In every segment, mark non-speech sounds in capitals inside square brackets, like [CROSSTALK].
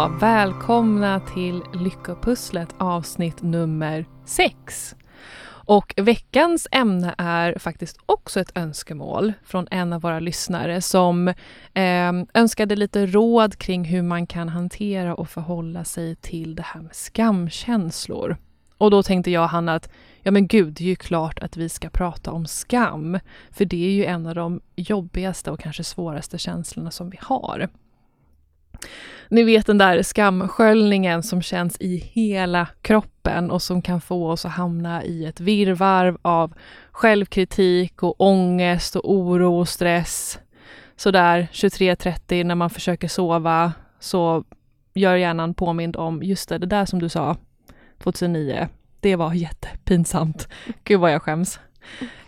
Ja, välkomna till Lyckopusslet avsnitt nummer 6. Och veckans ämne är faktiskt också ett önskemål från en av våra lyssnare som eh, önskade lite råd kring hur man kan hantera och förhålla sig till det här med skamkänslor. Och då tänkte jag, Hanna, att ja men gud, det är ju klart att vi ska prata om skam. För det är ju en av de jobbigaste och kanske svåraste känslorna som vi har. Ni vet den där skamsköljningen som känns i hela kroppen och som kan få oss att hamna i ett virrvarr av självkritik och ångest och oro och stress. Sådär 23.30 när man försöker sova så gör hjärnan påmind om, just det, det där som du sa 2009, det var jättepinsamt. [LAUGHS] Gud vad jag skäms.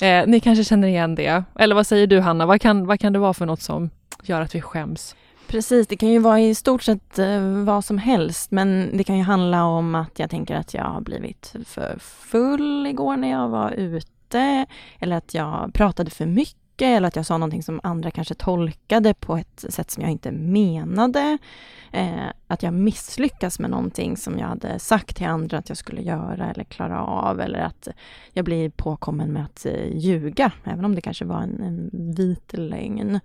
Eh, ni kanske känner igen det. Eller vad säger du Hanna, vad kan, vad kan det vara för något som gör att vi skäms? Precis, det kan ju vara i stort sett eh, vad som helst men det kan ju handla om att jag tänker att jag har blivit för full igår när jag var ute eller att jag pratade för mycket eller att jag sa någonting som andra kanske tolkade på ett sätt som jag inte menade. Eh, att jag misslyckas med någonting som jag hade sagt till andra att jag skulle göra eller klara av eller att jag blir påkommen med att eh, ljuga, även om det kanske var en, en vit lögn.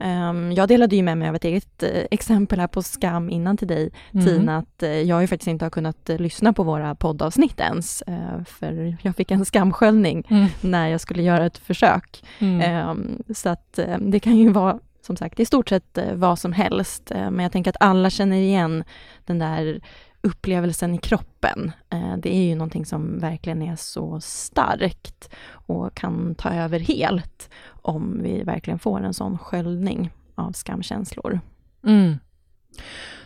Um, jag delade ju med mig av ett eget uh, exempel här på skam innan till dig mm. Tina, att uh, jag ju faktiskt inte har kunnat uh, lyssna på våra poddavsnitt ens, för jag fick en skamsköljning mm. när jag skulle göra ett försök. Mm. Um, så att det kan ju vara som sagt i stort sett vad som helst, men jag tänker att alla känner igen den där upplevelsen i kroppen. Eh, det är ju någonting som verkligen är så starkt och kan ta över helt om vi verkligen får en sån sköljning av skamkänslor. Mm.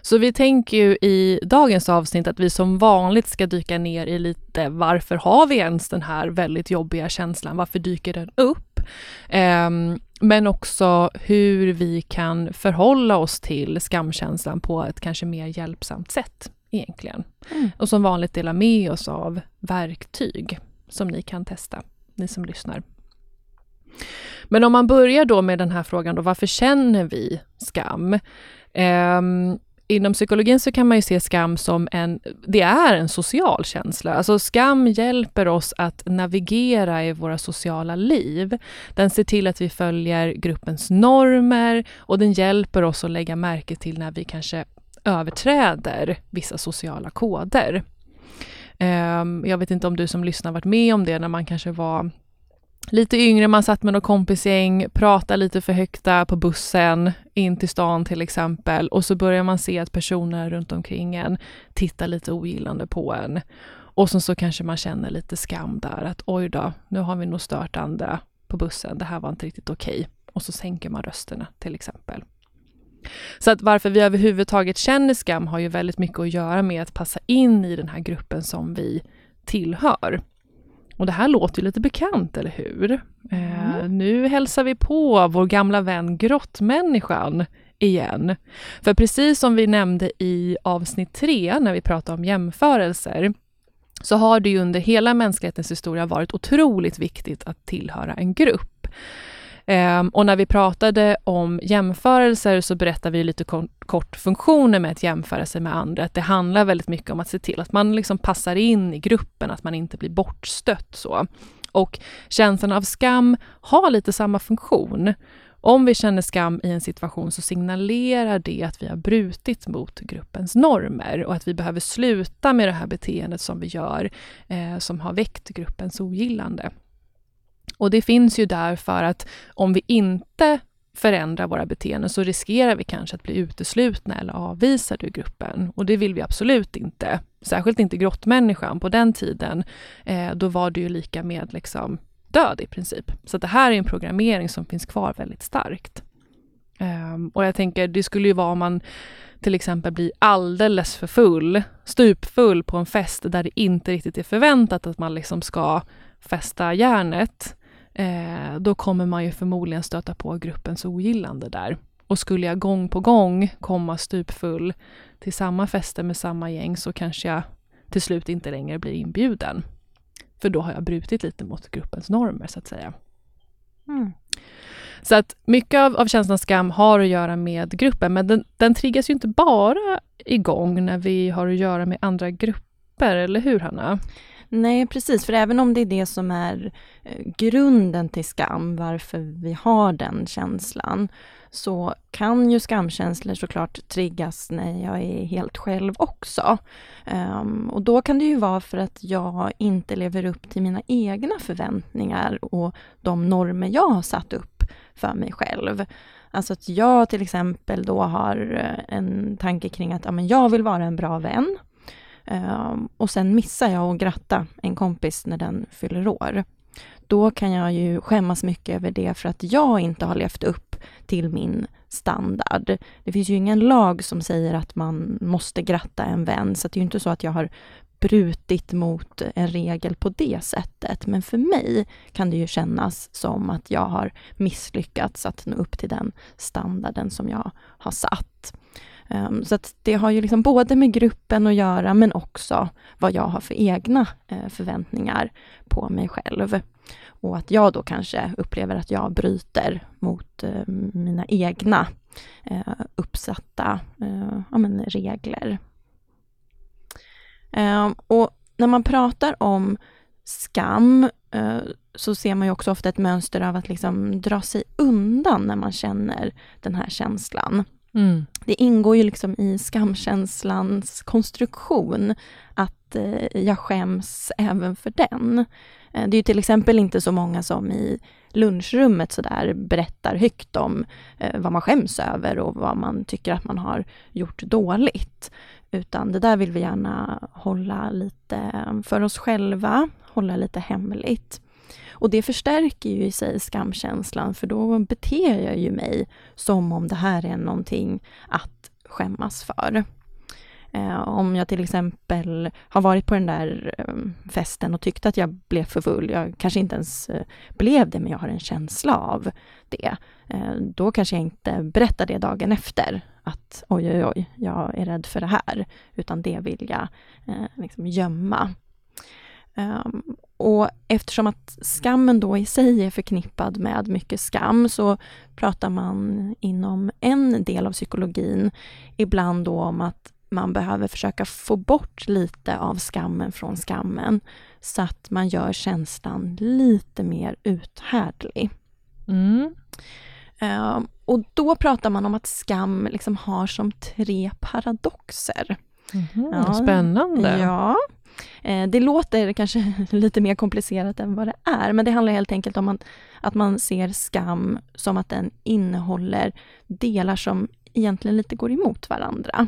Så vi tänker ju i dagens avsnitt att vi som vanligt ska dyka ner i lite varför har vi ens den här väldigt jobbiga känslan? Varför dyker den upp? Um, men också hur vi kan förhålla oss till skamkänslan på ett kanske mer hjälpsamt sätt egentligen. Mm. Och som vanligt dela med oss av verktyg som ni kan testa, ni som lyssnar. Men om man börjar då med den här frågan, då, varför känner vi skam? Um, inom psykologin så kan man ju se skam som en, det är en social känsla. Alltså skam hjälper oss att navigera i våra sociala liv. Den ser till att vi följer gruppens normer och den hjälper oss att lägga märke till när vi kanske överträder vissa sociala koder. Ehm, jag vet inte om du som lyssnar varit med om det när man kanske var lite yngre, man satt med något kompisgäng, pratade lite för högt där på bussen in till stan till exempel och så börjar man se att personer runt omkring en tittar lite ogillande på en. Och så, så kanske man känner lite skam där att oj då, nu har vi nog stört andra på bussen, det här var inte riktigt okej. Okay. Och så sänker man rösterna till exempel. Så att varför vi överhuvudtaget känner skam har ju väldigt mycket att göra med att passa in i den här gruppen som vi tillhör. Och det här låter ju lite bekant, eller hur? Mm. Eh, nu hälsar vi på vår gamla vän grottmänniskan igen. För precis som vi nämnde i avsnitt tre, när vi pratade om jämförelser, så har det ju under hela mänsklighetens historia varit otroligt viktigt att tillhöra en grupp. Um, och när vi pratade om jämförelser så berättade vi lite kort funktionen med att jämföra sig med andra. Att det handlar väldigt mycket om att se till att man liksom passar in i gruppen, att man inte blir bortstött. Så. Och känslan av skam har lite samma funktion. Om vi känner skam i en situation så signalerar det att vi har brutit mot gruppens normer och att vi behöver sluta med det här beteendet som vi gör, eh, som har väckt gruppens ogillande. Och det finns ju där för att om vi inte förändrar våra beteenden så riskerar vi kanske att bli uteslutna eller avvisade ur gruppen. Och det vill vi absolut inte. Särskilt inte grottmänniskan. På den tiden, eh, då var det ju lika med liksom död i princip. Så det här är en programmering som finns kvar väldigt starkt. Um, och jag tänker, det skulle ju vara om man till exempel blir alldeles för full, stupfull på en fest där det inte riktigt är förväntat att man liksom ska fästa järnet eh, då kommer man ju förmodligen stöta på gruppens ogillande där. Och skulle jag gång på gång komma stupfull till samma fester med samma gäng så kanske jag till slut inte längre blir inbjuden. För då har jag brutit lite mot gruppens normer så att säga. Mm. Så att mycket av, av känslan skam har att göra med gruppen, men den, den triggas ju inte bara igång när vi har att göra med andra grupper, eller hur Hanna? Nej, precis. För även om det är det som är eh, grunden till skam, varför vi har den känslan, så kan ju skamkänslor såklart triggas när jag är helt själv också. Um, och då kan det ju vara för att jag inte lever upp till mina egna förväntningar och de normer jag har satt upp för mig själv. Alltså att jag till exempel då har eh, en tanke kring att ja, men jag vill vara en bra vän. Um, och sen missar jag att gratta en kompis när den fyller år. Då kan jag ju skämmas mycket över det för att jag inte har levt upp till min standard. Det finns ju ingen lag som säger att man måste gratta en vän, så det är ju inte så att jag har brutit mot en regel på det sättet. Men för mig kan det ju kännas som att jag har misslyckats att nå upp till den standarden som jag har satt. Um, så att det har ju liksom både med gruppen att göra, men också vad jag har för egna uh, förväntningar på mig själv. Och att jag då kanske upplever att jag bryter mot uh, mina egna uh, uppsatta ja, men regler. Ehm, och när man pratar om skam så ser man ju också ofta ett mönster av att liksom dra sig undan när man känner den här känslan. Mm. Det ingår ju liksom i skamkänslans konstruktion att eh, jag skäms även för den. Eh, det är ju till exempel inte så många som i lunchrummet så där berättar högt om eh, vad man skäms över och vad man tycker att man har gjort dåligt. Utan det där vill vi gärna hålla lite för oss själva, hålla lite hemligt. Och det förstärker ju i sig skamkänslan, för då beter jag ju mig som om det här är någonting att skämmas för. Eh, om jag till exempel har varit på den där ehm, festen och tyckte att jag blev för full, jag kanske inte ens eh, blev det, men jag har en känsla av det. Eh, då kanske jag inte berättar det dagen efter, att oj, oj, oj, jag är rädd för det här, utan det vill jag liksom gömma. Ehm, och eftersom att skammen då i sig är förknippad med mycket skam så pratar man inom en del av psykologin ibland då om att man behöver försöka få bort lite av skammen från skammen så att man gör känslan lite mer uthärdlig. Mm. Um, och då pratar man om att skam liksom har som tre paradoxer. Mm, ja, spännande. Ja. Eh, det låter kanske [LAUGHS] lite mer komplicerat än vad det är, men det handlar helt enkelt om att, man ser skam som att den innehåller delar som egentligen lite går emot varandra.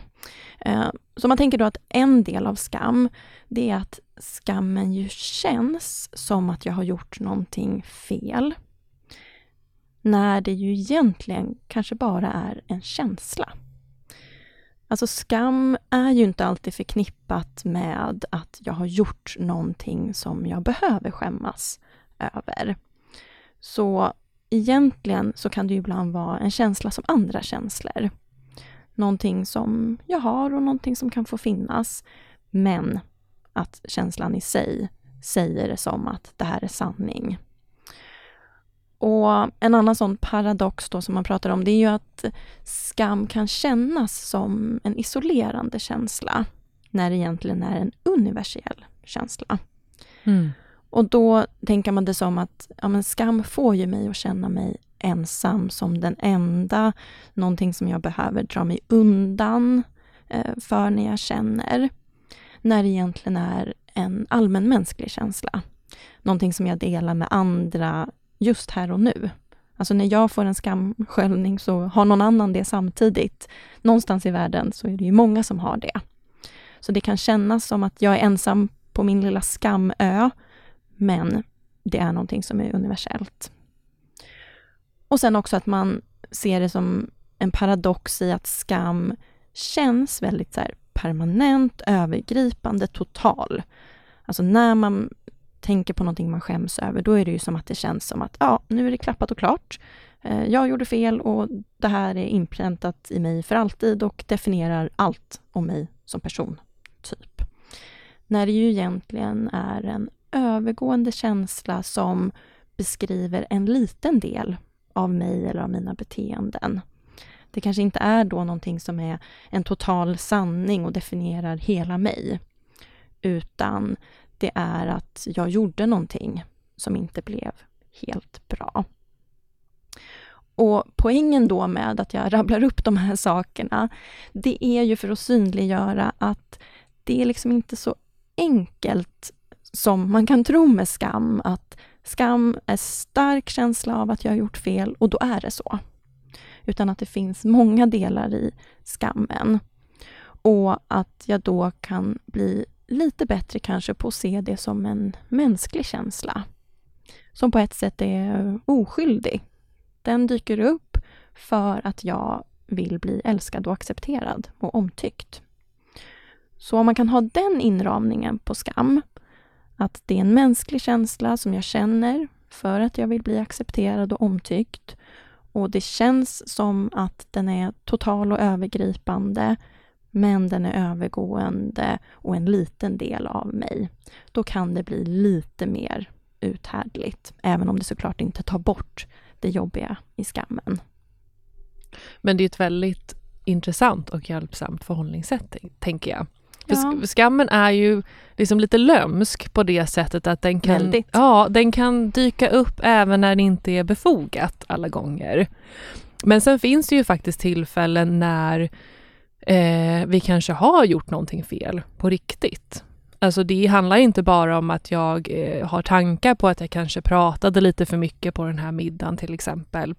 Eh, så man tänker då att en del av skam, det är att skammen ju känns som att jag har gjort någonting fel. När det ju egentligen kanske bara är en känsla. Alltså skam är ju inte alltid förknippat med att jag har gjort någonting som jag behöver skämmas över. Så egentligen så kan det ju ibland vara en känsla som andra känslor. Någonting som jag har och någonting som kan få finnas. Men att känslan i sig säger det som att det här är sanning. Och En annan sån paradox då som man pratar om, det är ju att skam kan kännas som en isolerande känsla, när det egentligen är en universell känsla. Mm. Och då tänker man det som att ja, men skam får ju mig att känna mig ensam som den enda, någonting som jag behöver dra mig undan eh, för när jag känner. När det egentligen är en allmänmänsklig känsla. Någonting som jag delar med andra just här och nu. Alltså när jag får en skamsköljning så har någon annan det samtidigt. Någonstans i världen så är det ju många som har det. Så det kan kännas som att jag är ensam på min lilla skamö, men det är någonting som är universellt. Och sen också att man ser det som en paradox i att skam känns väldigt så permanent, övergripande, total. Alltså när man tänker på någonting man skäms över, då är det ju som att det känns som att ja, nu är det klappat och klart. Eh, jag gjorde fel och det här är inpräntat i mig för alltid och definierar allt om mig som person, typ. När det ju egentligen är en övergående känsla som beskriver en liten del av mig eller av mina beteenden. Det kanske inte är då någonting som är en total sanning och definierar hela mig, utan det är att jag gjorde någonting som inte blev helt bra. Och poängen då med att jag rabblar upp de här sakerna, det är ju för att synliggöra att det är liksom inte så enkelt som man kan tro med skam, att skam är stark känsla av att jag har gjort fel och då är det så. Utan att det finns många delar i skammen. Och att jag då kan bli lite bättre kanske på att se det som en mänsklig känsla. Som på ett sätt är oskyldig. Den dyker upp för att jag vill bli älskad och accepterad och omtyckt. Så om man kan ha den inramningen på skam, att det är en mänsklig känsla som jag känner för att jag vill bli accepterad och omtyckt och det känns som att den är total och övergripande men den är övergående och en liten del av mig. Då kan det bli lite mer uthärdligt, även om det såklart inte tar bort det jobbiga i skammen. Men det är ett väldigt intressant och hjälpsamt förhållningssätt, tänker jag. För ja. skammen är ju liksom lite lömsk på det sättet att den kan, ja, den kan dyka upp även när det inte är befogat alla gånger. Men sen finns det ju faktiskt tillfällen när eh, vi kanske har gjort någonting fel på riktigt. Alltså det handlar inte bara om att jag eh, har tankar på att jag kanske pratade lite för mycket på den här middagen till exempel.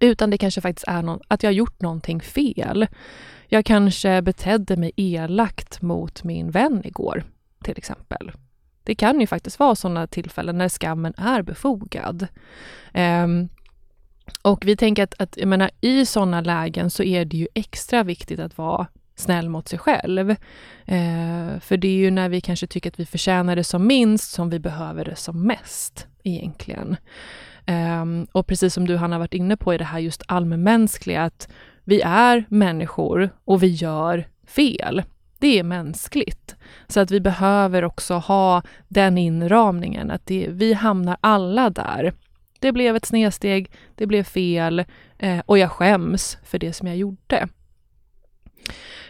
Utan det kanske faktiskt är någon, att jag har gjort någonting fel. Jag kanske betedde mig elakt mot min vän igår, till exempel. Det kan ju faktiskt vara sådana tillfällen när skammen är befogad. Um, och vi tänker att, att jag menar, i sådana lägen så är det ju extra viktigt att vara snäll mot sig själv. Eh, för det är ju när vi kanske tycker att vi förtjänar det som minst som vi behöver det som mest, egentligen. Eh, och precis som du, Hanna, varit inne på i det här just allmänmänskliga, att vi är människor och vi gör fel. Det är mänskligt. Så att vi behöver också ha den inramningen, att det, vi hamnar alla där. Det blev ett snedsteg, det blev fel eh, och jag skäms för det som jag gjorde.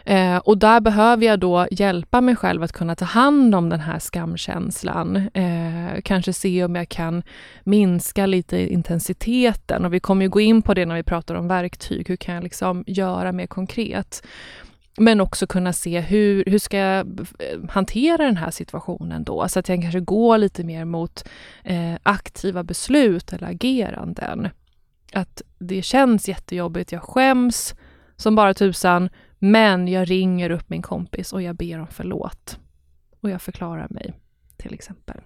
Eh, och där behöver jag då hjälpa mig själv att kunna ta hand om den här skamkänslan. Eh, kanske se om jag kan minska lite intensiteten och vi kommer ju gå in på det när vi pratar om verktyg. Hur kan jag liksom göra mer konkret? Men också kunna se hur, hur ska jag eh, hantera den här situationen då? Så att jag kanske går lite mer mot eh, aktiva beslut eller ageranden. Att det känns jättejobbigt, jag skäms som bara tusan, men jag ringer upp min kompis och jag ber om förlåt. Och jag förklarar mig, till exempel.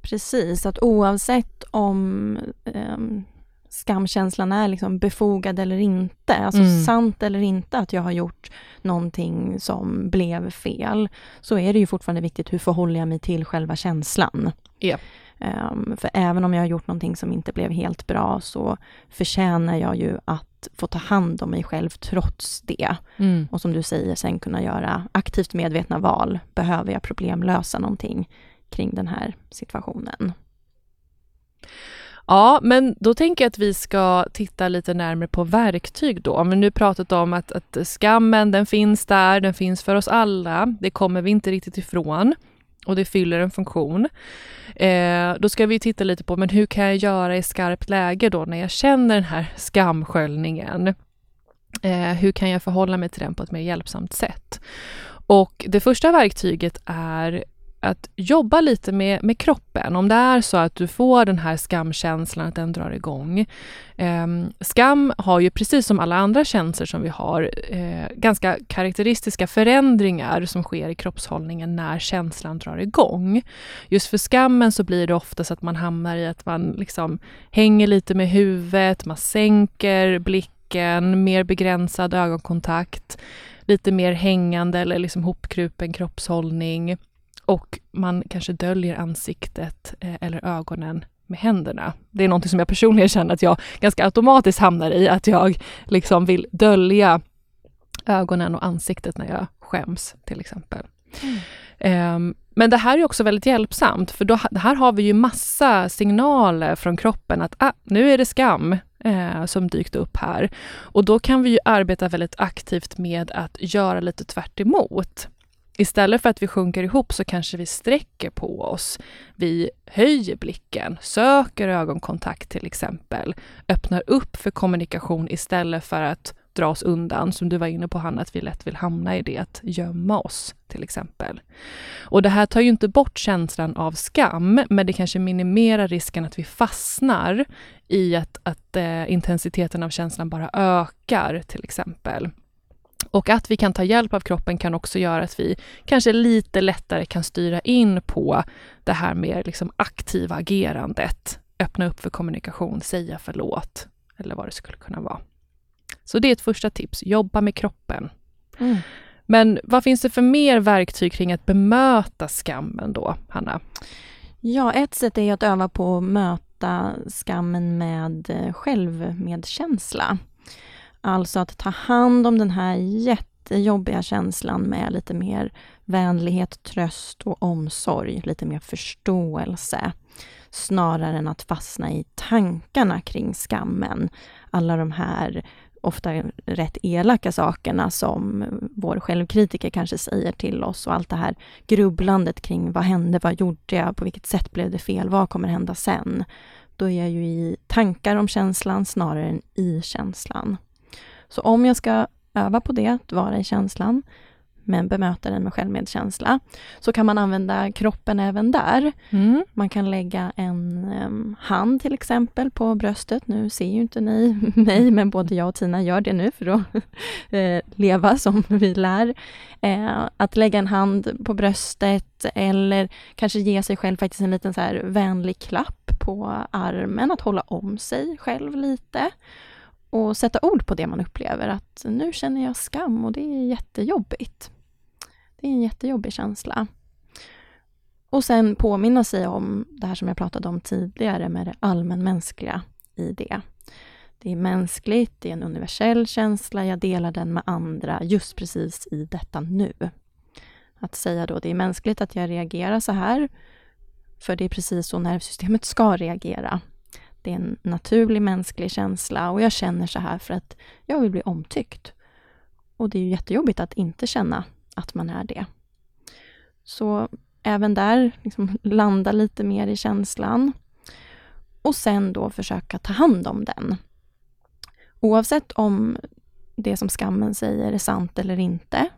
Precis, att oavsett om eh, skamkänslan är liksom befogad eller inte, alltså mm. sant eller inte att jag har gjort någonting som blev fel, så är det ju fortfarande viktigt hur förhåller jag mig till själva känslan. Yeah. Um, för även om jag har gjort någonting som inte blev helt bra så förtjänar jag ju att få ta hand om mig själv trots det. Mm. Och som du säger, sen kunna göra aktivt medvetna val. Behöver jag problemlösa någonting kring den här situationen? Ja, men då tänker jag att vi ska titta lite närmare på verktyg då. Men nu pratat om att, att skammen, den finns där, den finns för oss alla. Det kommer vi inte riktigt ifrån och det fyller en funktion. Eh, då ska vi titta lite på, men hur kan jag göra i skarpt läge då när jag känner den här skamsköljningen? Eh, hur kan jag förhålla mig till den på ett mer hjälpsamt sätt? Och det första verktyget är att jobba lite med, med kroppen. Om det är så att du får den här skamkänslan, att den drar igång. Eh, skam har ju precis som alla andra känslor som vi har eh, ganska karaktäristiska förändringar som sker i kroppshållningen när känslan drar igång. Just för skammen så blir det ofta så att man hamnar i att man liksom hänger lite med huvudet, man sänker blicken, mer begränsad ögonkontakt, lite mer hängande eller liksom hopkrupen kroppshållning och man kanske döljer ansiktet eh, eller ögonen med händerna. Det är något som jag personligen känner att jag ganska automatiskt hamnar i, att jag liksom vill dölja ögonen och ansiktet när jag skäms till exempel. Mm. Um, men det här är också väldigt hjälpsamt, för då, här har vi ju massa signaler från kroppen att ah, nu är det skam eh, som dykt upp här. Och då kan vi ju arbeta väldigt aktivt med att göra lite tvärt emot. Istället för att vi sjunker ihop så kanske vi sträcker på oss. Vi höjer blicken, söker ögonkontakt till exempel, öppnar upp för kommunikation istället för att dra oss undan, som du var inne på Hanna, att vi lätt vill hamna i det, att gömma oss till exempel. Och det här tar ju inte bort känslan av skam, men det kanske minimerar risken att vi fastnar i att, att eh, intensiteten av känslan bara ökar till exempel. Och att vi kan ta hjälp av kroppen kan också göra att vi kanske lite lättare kan styra in på det här mer liksom aktiva agerandet. Öppna upp för kommunikation, säga förlåt eller vad det skulle kunna vara. Så det är ett första tips, jobba med kroppen. Mm. Men vad finns det för mer verktyg kring att bemöta skammen då, Hanna? Ja, ett sätt är att öva på att möta skammen med eh, självmedkänsla. Alltså att ta hand om den här jättejobbiga känslan med lite mer vänlighet, tröst och omsorg, lite mer förståelse. Snarare än att fastna i tankarna kring skammen. Alla de här ofta rätt elaka sakerna som vår självkritiker kanske säger till oss och allt det här grubblandet kring vad hände, vad gjorde jag, på vilket sätt blev det fel, vad kommer hända sen? Då är jag ju i tankar om känslan snarare än i känslan. Så om jag ska öva på det, att vara i känslan, men bemöta den med självmedkänsla, så kan man använda kroppen även där. Mm. Man kan lägga en um, hand till exempel på bröstet. Nu ser ju inte ni [LAUGHS] mig, men både jag och Tina gör det nu för att uh, [LAUGHS] leva som [LAUGHS] vi lär. Uh, att lägga en hand på bröstet eller kanske ge sig själv faktiskt en liten så här vänlig klapp på armen, att hålla om sig själv lite och sätta ord på det man upplever, att nu känner jag skam och det är jättejobbigt. Det är en jättejobbig känsla. Och sen påminna sig om det här som jag pratade om tidigare med det allmänmänskliga i det. Det är mänskligt, det är en universell känsla, jag delar den med andra just precis i detta nu. Att säga då, det är mänskligt att jag reagerar så här, för det är precis så nervsystemet ska reagera. Det är en naturlig mänsklig känsla och jag känner så här för att jag vill bli omtyckt. Och det är ju jättejobbigt att inte känna att man är det. Så även där, liksom landa lite mer i känslan. Och sen då försöka ta hand om den. Oavsett om det som skammen säger är sant eller inte.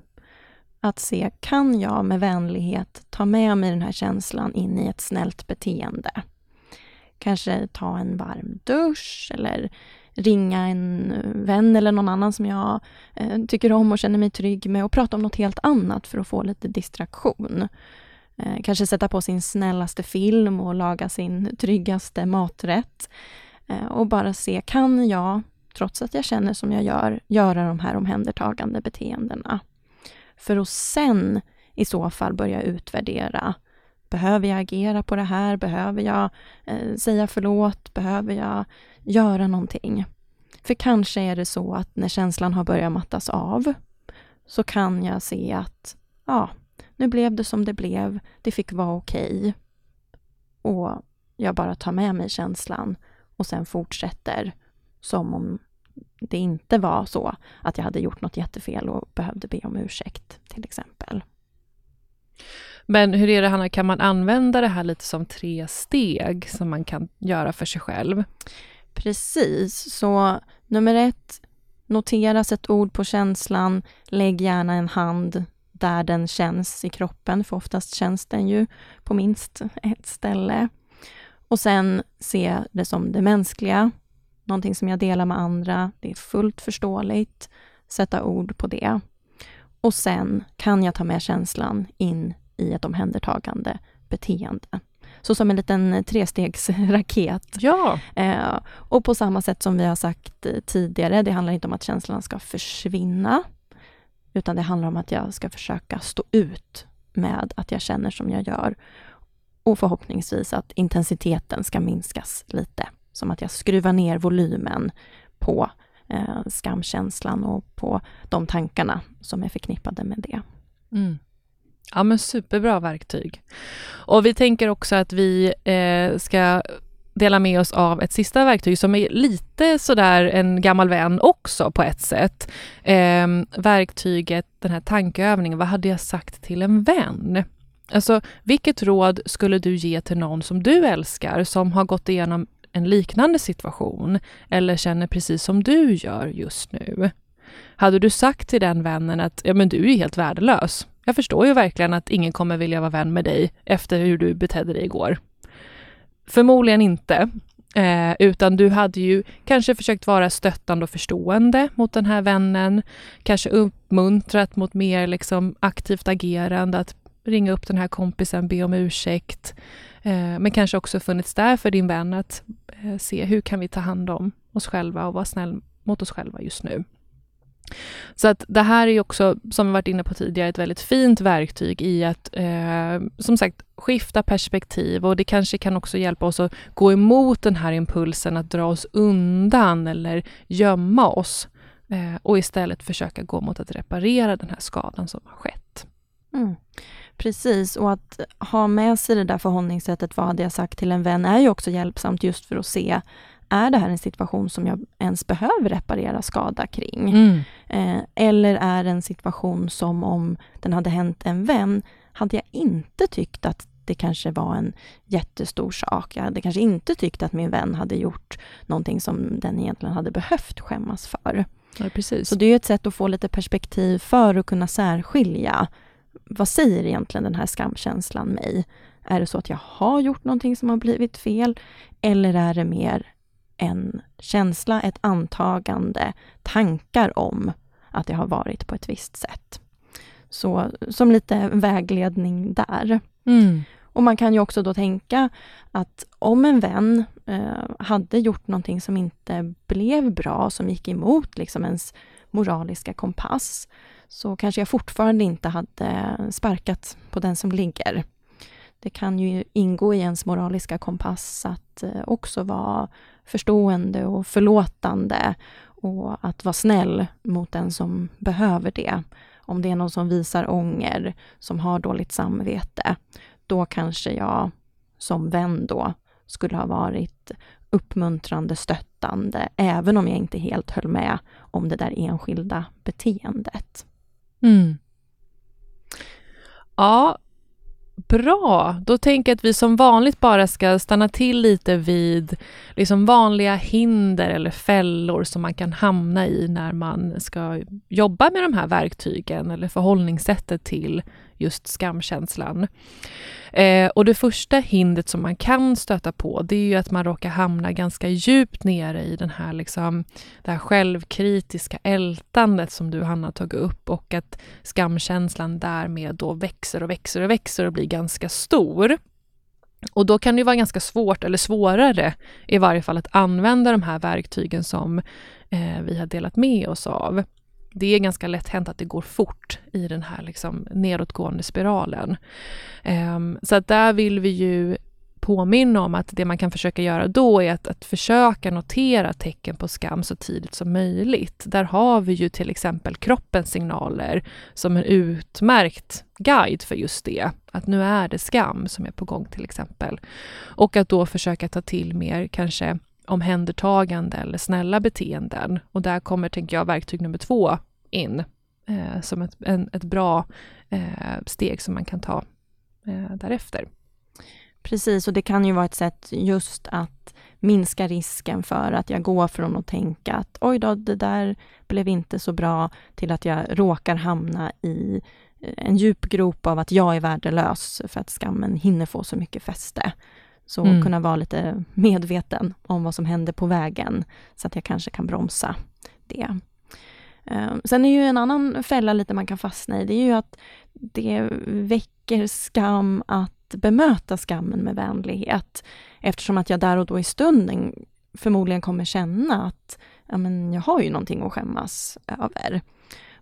Att se, kan jag med vänlighet ta med mig den här känslan in i ett snällt beteende? Kanske ta en varm dusch eller ringa en vän eller någon annan som jag eh, tycker om och känner mig trygg med och prata om något helt annat för att få lite distraktion. Eh, kanske sätta på sin snällaste film och laga sin tryggaste maträtt. Eh, och bara se, kan jag, trots att jag känner som jag gör, göra de här omhändertagande beteendena? För att sen i så fall börja utvärdera Behöver jag agera på det här? Behöver jag eh, säga förlåt? Behöver jag göra någonting? För kanske är det så att när känslan har börjat mattas av så kan jag se att ja, nu blev det som det blev. Det fick vara okej. Okay. Och jag bara tar med mig känslan och sen fortsätter som om det inte var så att jag hade gjort något jättefel och behövde be om ursäkt, till exempel. Men hur är det Hanna, kan man använda det här lite som tre steg som man kan göra för sig själv? Precis, så nummer ett, notera, sätt ord på känslan, lägg gärna en hand där den känns i kroppen, för oftast känns den ju på minst ett ställe. Och sen se det som det mänskliga, någonting som jag delar med andra, det är fullt förståeligt, sätta ord på det. Och sen kan jag ta med känslan in i ett omhändertagande beteende. Så som en liten trestegsraket. Ja. Eh, och på samma sätt som vi har sagt tidigare, det handlar inte om att känslan ska försvinna, utan det handlar om att jag ska försöka stå ut med att jag känner som jag gör. Och förhoppningsvis att intensiteten ska minskas lite. Som att jag skruvar ner volymen på eh, skamkänslan och på de tankarna som är förknippade med det. Mm. Ja men superbra verktyg. Och vi tänker också att vi eh, ska dela med oss av ett sista verktyg som är lite sådär en gammal vän också på ett sätt. Eh, verktyget, den här tankeövningen, vad hade jag sagt till en vän? Alltså, vilket råd skulle du ge till någon som du älskar, som har gått igenom en liknande situation eller känner precis som du gör just nu? Hade du sagt till den vännen att ja, men du är helt värdelös. Jag förstår ju verkligen att ingen kommer vilja vara vän med dig efter hur du betedde dig igår. Förmodligen inte, eh, utan du hade ju kanske försökt vara stöttande och förstående mot den här vännen, kanske uppmuntrat mot mer liksom aktivt agerande, att ringa upp den här kompisen, be om ursäkt, eh, men kanske också funnits där för din vän att eh, se hur kan vi ta hand om oss själva och vara snäll mot oss själva just nu. Så att det här är också, som vi varit inne på tidigare, ett väldigt fint verktyg i att eh, som sagt skifta perspektiv och det kanske kan också hjälpa oss att gå emot den här impulsen att dra oss undan eller gömma oss eh, och istället försöka gå mot att reparera den här skadan som har skett. Mm. Precis, och att ha med sig det där förhållningssättet, vad hade jag sagt till en vän, är ju också hjälpsamt just för att se är det här en situation som jag ens behöver reparera skada kring? Mm. Eh, eller är det en situation som om den hade hänt en vän, hade jag inte tyckt att det kanske var en jättestor sak. Jag hade kanske inte tyckt att min vän hade gjort någonting som den egentligen hade behövt skämmas för. Ja, precis. Så det är ett sätt att få lite perspektiv för att kunna särskilja. Vad säger egentligen den här skamkänslan mig? Är det så att jag har gjort någonting som har blivit fel? Eller är det mer en känsla, ett antagande, tankar om att det har varit på ett visst sätt. Så som lite vägledning där. Mm. Och man kan ju också då tänka att om en vän eh, hade gjort någonting som inte blev bra, som gick emot liksom ens moraliska kompass, så kanske jag fortfarande inte hade sparkat på den som ligger. Det kan ju ingå i ens moraliska kompass att eh, också vara förstående och förlåtande och att vara snäll mot den som behöver det. Om det är någon som visar ånger, som har dåligt samvete, då kanske jag som vän då skulle ha varit uppmuntrande, stöttande, även om jag inte helt höll med om det där enskilda beteendet. Mm. Ja, Bra, då tänker jag att vi som vanligt bara ska stanna till lite vid liksom vanliga hinder eller fällor som man kan hamna i när man ska jobba med de här verktygen eller förhållningssättet till just skamkänslan. Eh, och det första hindret som man kan stöta på, det är ju att man råkar hamna ganska djupt nere i den här liksom, det här självkritiska ältandet som du, Hanna, tagit upp och att skamkänslan därmed då växer och växer och växer och blir ganska stor. Och då kan det vara ganska svårt, eller svårare i varje fall, att använda de här verktygen som eh, vi har delat med oss av det är ganska lätt hänt att det går fort i den här liksom nedåtgående spiralen. Um, så att där vill vi ju påminna om att det man kan försöka göra då är att, att försöka notera tecken på skam så tidigt som möjligt. Där har vi ju till exempel kroppens signaler som en utmärkt guide för just det. Att nu är det skam som är på gång till exempel. Och att då försöka ta till mer kanske omhändertagande eller snälla beteenden. Och där kommer, tänker jag, verktyg nummer två in eh, som ett, en, ett bra eh, steg som man kan ta eh, därefter. Precis, och det kan ju vara ett sätt just att minska risken för att jag går från att tänka att oj då, det där blev inte så bra, till att jag råkar hamna i eh, en djup grop av att jag är värdelös för att skammen hinner få så mycket fäste. Så mm. kunna vara lite medveten om vad som händer på vägen, så att jag kanske kan bromsa det. Ehm, sen är ju en annan fälla lite man kan fastna i, det är ju att det väcker skam att bemöta skammen med vänlighet. Eftersom att jag där och då i stunden förmodligen kommer känna att ja, men jag har ju någonting att skämmas över.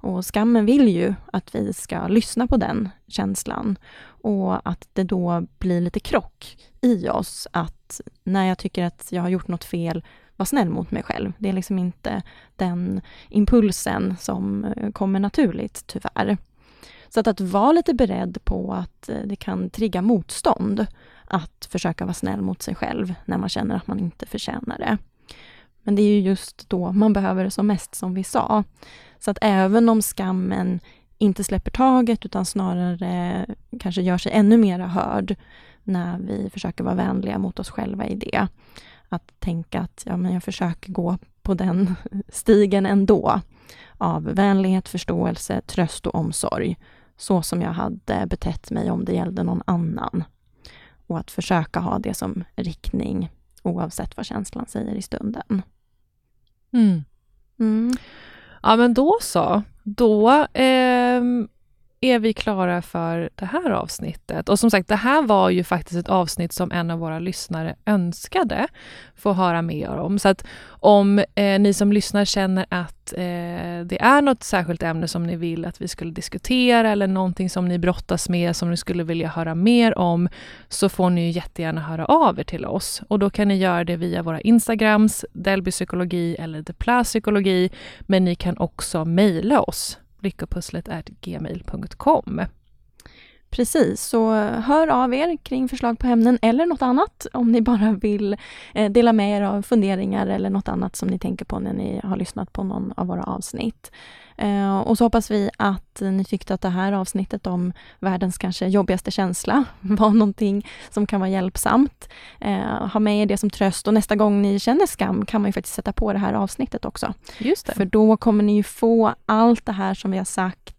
Och skammen vill ju att vi ska lyssna på den känslan och att det då blir lite krock i oss att när jag tycker att jag har gjort något fel, var snäll mot mig själv. Det är liksom inte den impulsen som eh, kommer naturligt, tyvärr. Så att, att vara lite beredd på att eh, det kan trigga motstånd att försöka vara snäll mot sig själv när man känner att man inte förtjänar det. Men det är ju just då man behöver det som mest, som vi sa. Så att även om skammen inte släpper taget utan snarare kanske gör sig ännu mera hörd när vi försöker vara vänliga mot oss själva i det. Att tänka att ja, men jag försöker gå på den [LAUGHS] stigen ändå. Av vänlighet, förståelse, tröst och omsorg. Så som jag hade betett mig om det gällde någon annan. Och att försöka ha det som riktning oavsett vad känslan säger i stunden. Mm. Mm. Ja men då så. Då eh, är vi klara för det här avsnittet. Och som sagt, det här var ju faktiskt ett avsnitt som en av våra lyssnare önskade få höra mer om. Så att om eh, ni som lyssnar känner att eh, det är något särskilt ämne som ni vill att vi skulle diskutera eller någonting som ni brottas med som ni skulle vilja höra mer om så får ni ju jättegärna höra av er till oss. Och då kan ni göra det via våra Instagrams, Delby psykologi eller Depla psykologi. Men ni kan också mejla oss lyckopusslet gmail.com. Precis, så hör av er kring förslag på ämnen eller något annat om ni bara vill eh, dela med er av funderingar eller något annat som ni tänker på när ni har lyssnat på någon av våra avsnitt. Eh, och så hoppas vi att ni tyckte att det här avsnittet om världens kanske jobbigaste känsla [LAUGHS] var någonting som kan vara hjälpsamt. Eh, ha med er det som tröst och nästa gång ni känner skam kan man ju faktiskt sätta på det här avsnittet också. Just det. För då kommer ni ju få allt det här som vi har sagt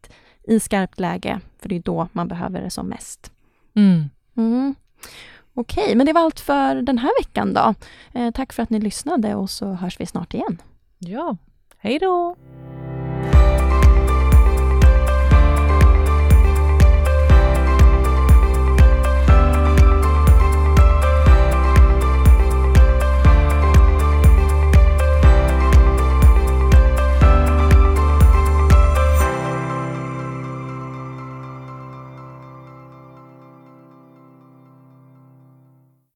i skarpt läge, för det är då man behöver det som mest. Mm. Mm. Okej, okay, men det var allt för den här veckan då. Eh, tack för att ni lyssnade och så hörs vi snart igen. Ja, hej då!